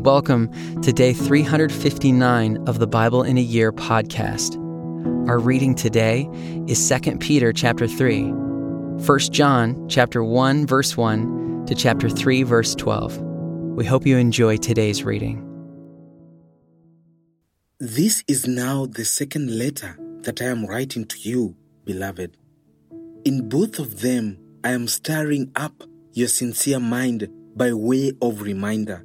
Welcome to day 359 of the Bible in a Year podcast. Our reading today is 2 Peter chapter 3, 1 John chapter 1 verse 1 to chapter 3 verse 12. We hope you enjoy today's reading. This is now the second letter that I am writing to you, beloved. In both of them, I am stirring up your sincere mind by way of reminder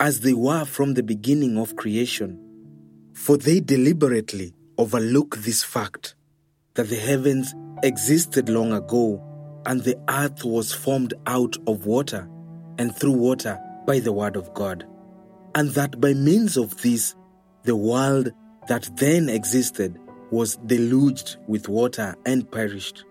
as they were from the beginning of creation. For they deliberately overlook this fact that the heavens existed long ago and the earth was formed out of water and through water by the word of God, and that by means of this, the world that then existed was deluged with water and perished.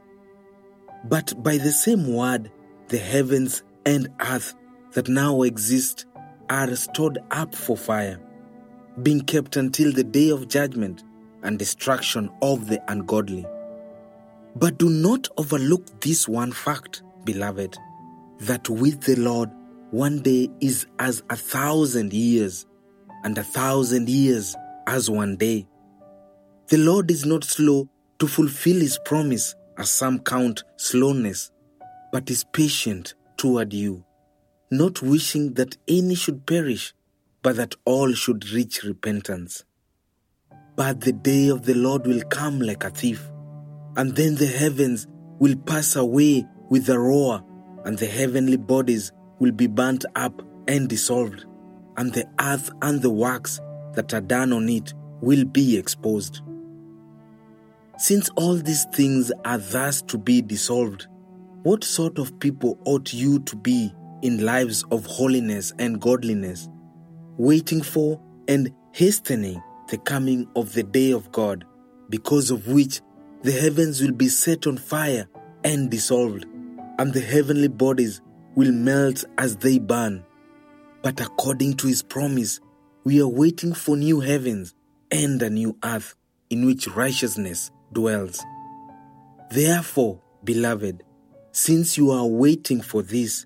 But by the same word, the heavens and earth that now exist are stored up for fire, being kept until the day of judgment and destruction of the ungodly. But do not overlook this one fact, beloved, that with the Lord one day is as a thousand years, and a thousand years as one day. The Lord is not slow to fulfill his promise, as some count slowness, but is patient toward you not wishing that any should perish, but that all should reach repentance. But the day of the Lord will come like a thief, and then the heavens will pass away with a roar, and the heavenly bodies will be burnt up and dissolved, and the earth and the works that are done on it will be exposed. Since all these things are thus to be dissolved, what sort of people ought you to be in lives of holiness and godliness, waiting for and hastening the coming of the day of God, because of which the heavens will be set on fire and dissolved, and the heavenly bodies will melt as they burn. But according to his promise, we are waiting for new heavens and a new earth in which righteousness dwells. Therefore, beloved, since you are waiting for this,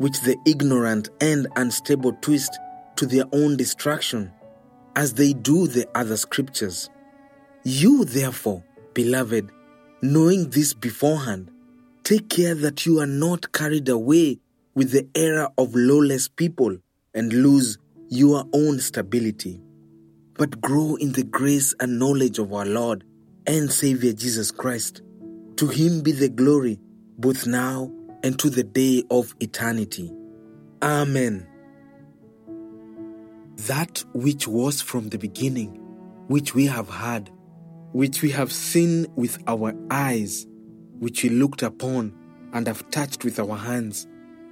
which the ignorant and unstable twist to their own destruction, as they do the other scriptures. You, therefore, beloved, knowing this beforehand, take care that you are not carried away with the error of lawless people and lose your own stability, but grow in the grace and knowledge of our Lord and Savior Jesus Christ. To him be the glory both now and to the day of eternity. Amen. That which was from the beginning, which we have heard, which we have seen with our eyes, which we looked upon and have touched with our hands,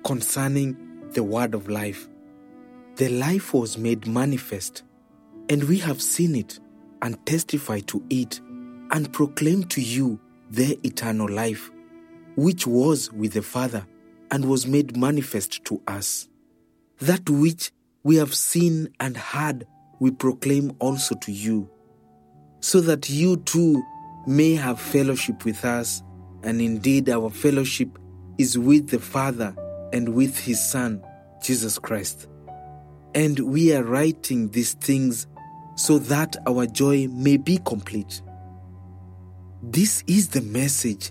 concerning the word of life. The life was made manifest, and we have seen it and testify to it and proclaim to you the eternal life which was with the Father and was made manifest to us. That which we have seen and heard, we proclaim also to you, so that you too may have fellowship with us, and indeed our fellowship is with the Father and with His Son, Jesus Christ. And we are writing these things so that our joy may be complete. This is the message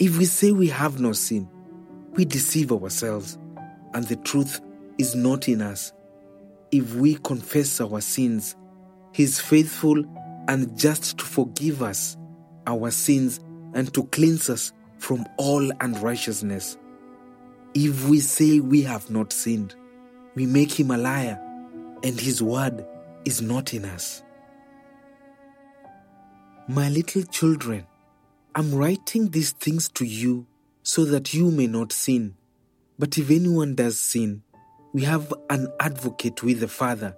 If we say we have no sin, we deceive ourselves, and the truth is not in us. If we confess our sins, he is faithful and just to forgive us our sins and to cleanse us from all unrighteousness. If we say we have not sinned, we make him a liar, and his word is not in us. My little children, I'm writing these things to you so that you may not sin. But if anyone does sin, we have an advocate with the Father,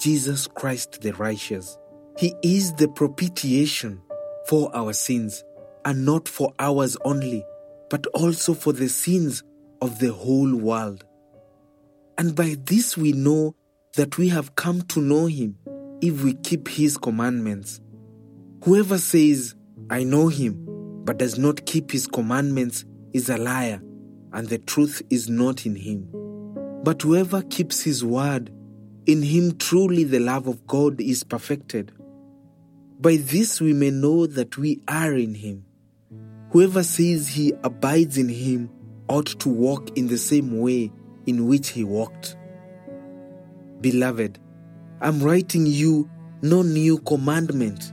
Jesus Christ the righteous. He is the propitiation for our sins, and not for ours only, but also for the sins of the whole world. And by this we know that we have come to know him if we keep his commandments. Whoever says, I know him, but does not keep his commandments is a liar, and the truth is not in him. But whoever keeps his word, in him truly the love of God is perfected. By this we may know that we are in him. Whoever says he abides in him ought to walk in the same way in which he walked. Beloved, I'm writing you no new commandment,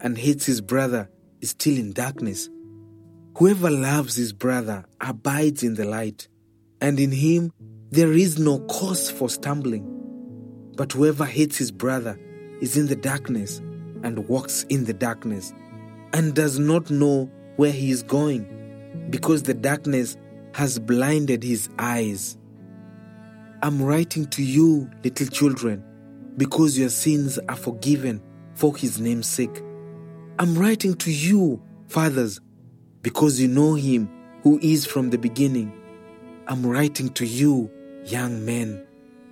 and hates his brother is still in darkness. Whoever loves his brother abides in the light, and in him there is no cause for stumbling. But whoever hates his brother is in the darkness and walks in the darkness and does not know where he is going because the darkness has blinded his eyes. I'm writing to you, little children, because your sins are forgiven for his name's sake. I'm writing to you, fathers, because you know him who is from the beginning. I'm writing to you, young men,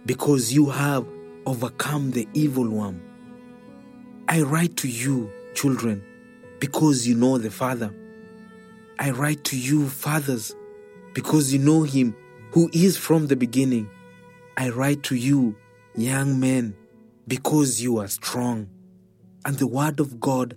because you have overcome the evil one. I write to you, children, because you know the Father. I write to you, fathers, because you know him who is from the beginning. I write to you, young men, because you are strong, and the word of God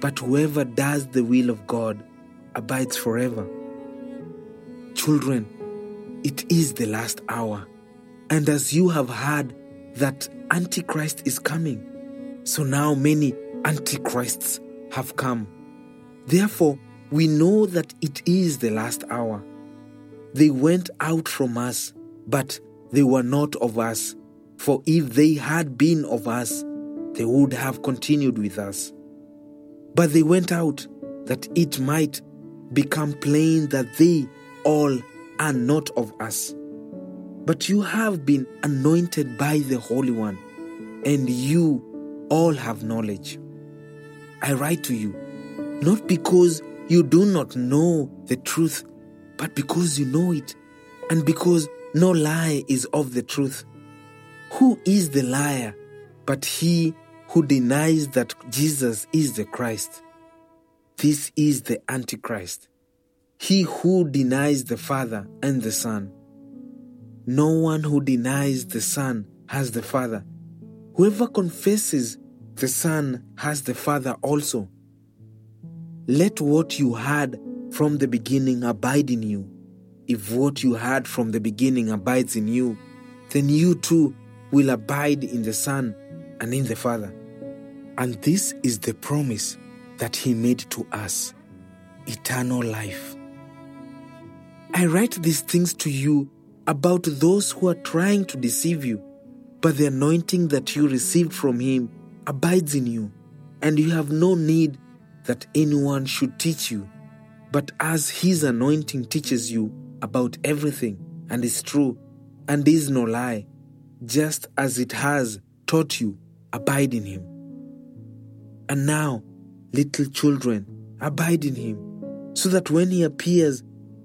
But whoever does the will of God abides forever. Children, it is the last hour. And as you have heard that Antichrist is coming, so now many Antichrists have come. Therefore, we know that it is the last hour. They went out from us, but they were not of us. For if they had been of us, they would have continued with us. But they went out that it might become plain that they all are not of us. But you have been anointed by the Holy One, and you all have knowledge. I write to you, not because you do not know the truth, but because you know it, and because no lie is of the truth. Who is the liar but he who denies that Jesus is the Christ? This is the Antichrist, he who denies the Father and the Son. No one who denies the Son has the Father. Whoever confesses the Son has the Father also. Let what you had from the beginning abide in you. If what you had from the beginning abides in you, then you too will abide in the Son and in the Father. And this is the promise that He made to us eternal life. I write these things to you about those who are trying to deceive you, but the anointing that you received from Him abides in you, and you have no need that anyone should teach you. But as His anointing teaches you about everything and is true and is no lie, just as it has taught you, abide in Him. And now, little children, abide in Him, so that when He appears,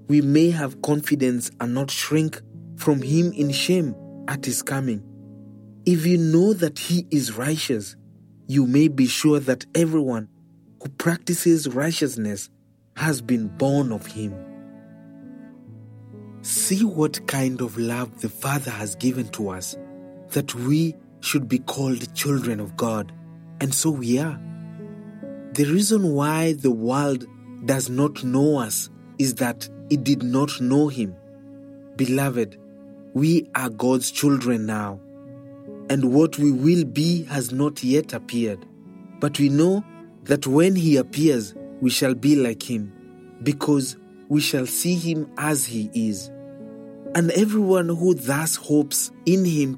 we may have confidence and not shrink from Him in shame at His coming. If you know that He is righteous, you may be sure that everyone who practices righteousness has been born of Him. See what kind of love the Father has given to us, that we should be called children of God, and so we are. The reason why the world does not know us is that it did not know Him. Beloved, we are God's children now, and what we will be has not yet appeared. But we know that when He appears, we shall be like Him, because we shall see Him as He is. And everyone who thus hopes in Him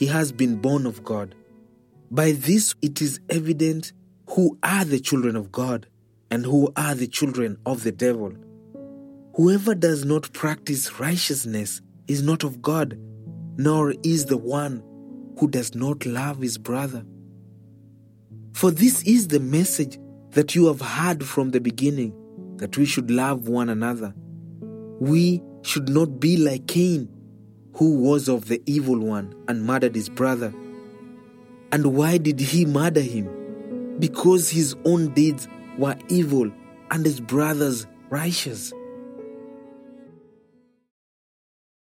he has been born of God. By this it is evident who are the children of God and who are the children of the devil. Whoever does not practice righteousness is not of God, nor is the one who does not love his brother. For this is the message that you have heard from the beginning that we should love one another. We should not be like Cain, who was of the evil one and murdered his brother. And why did he murder him? Because his own deeds were evil and his brother's righteous.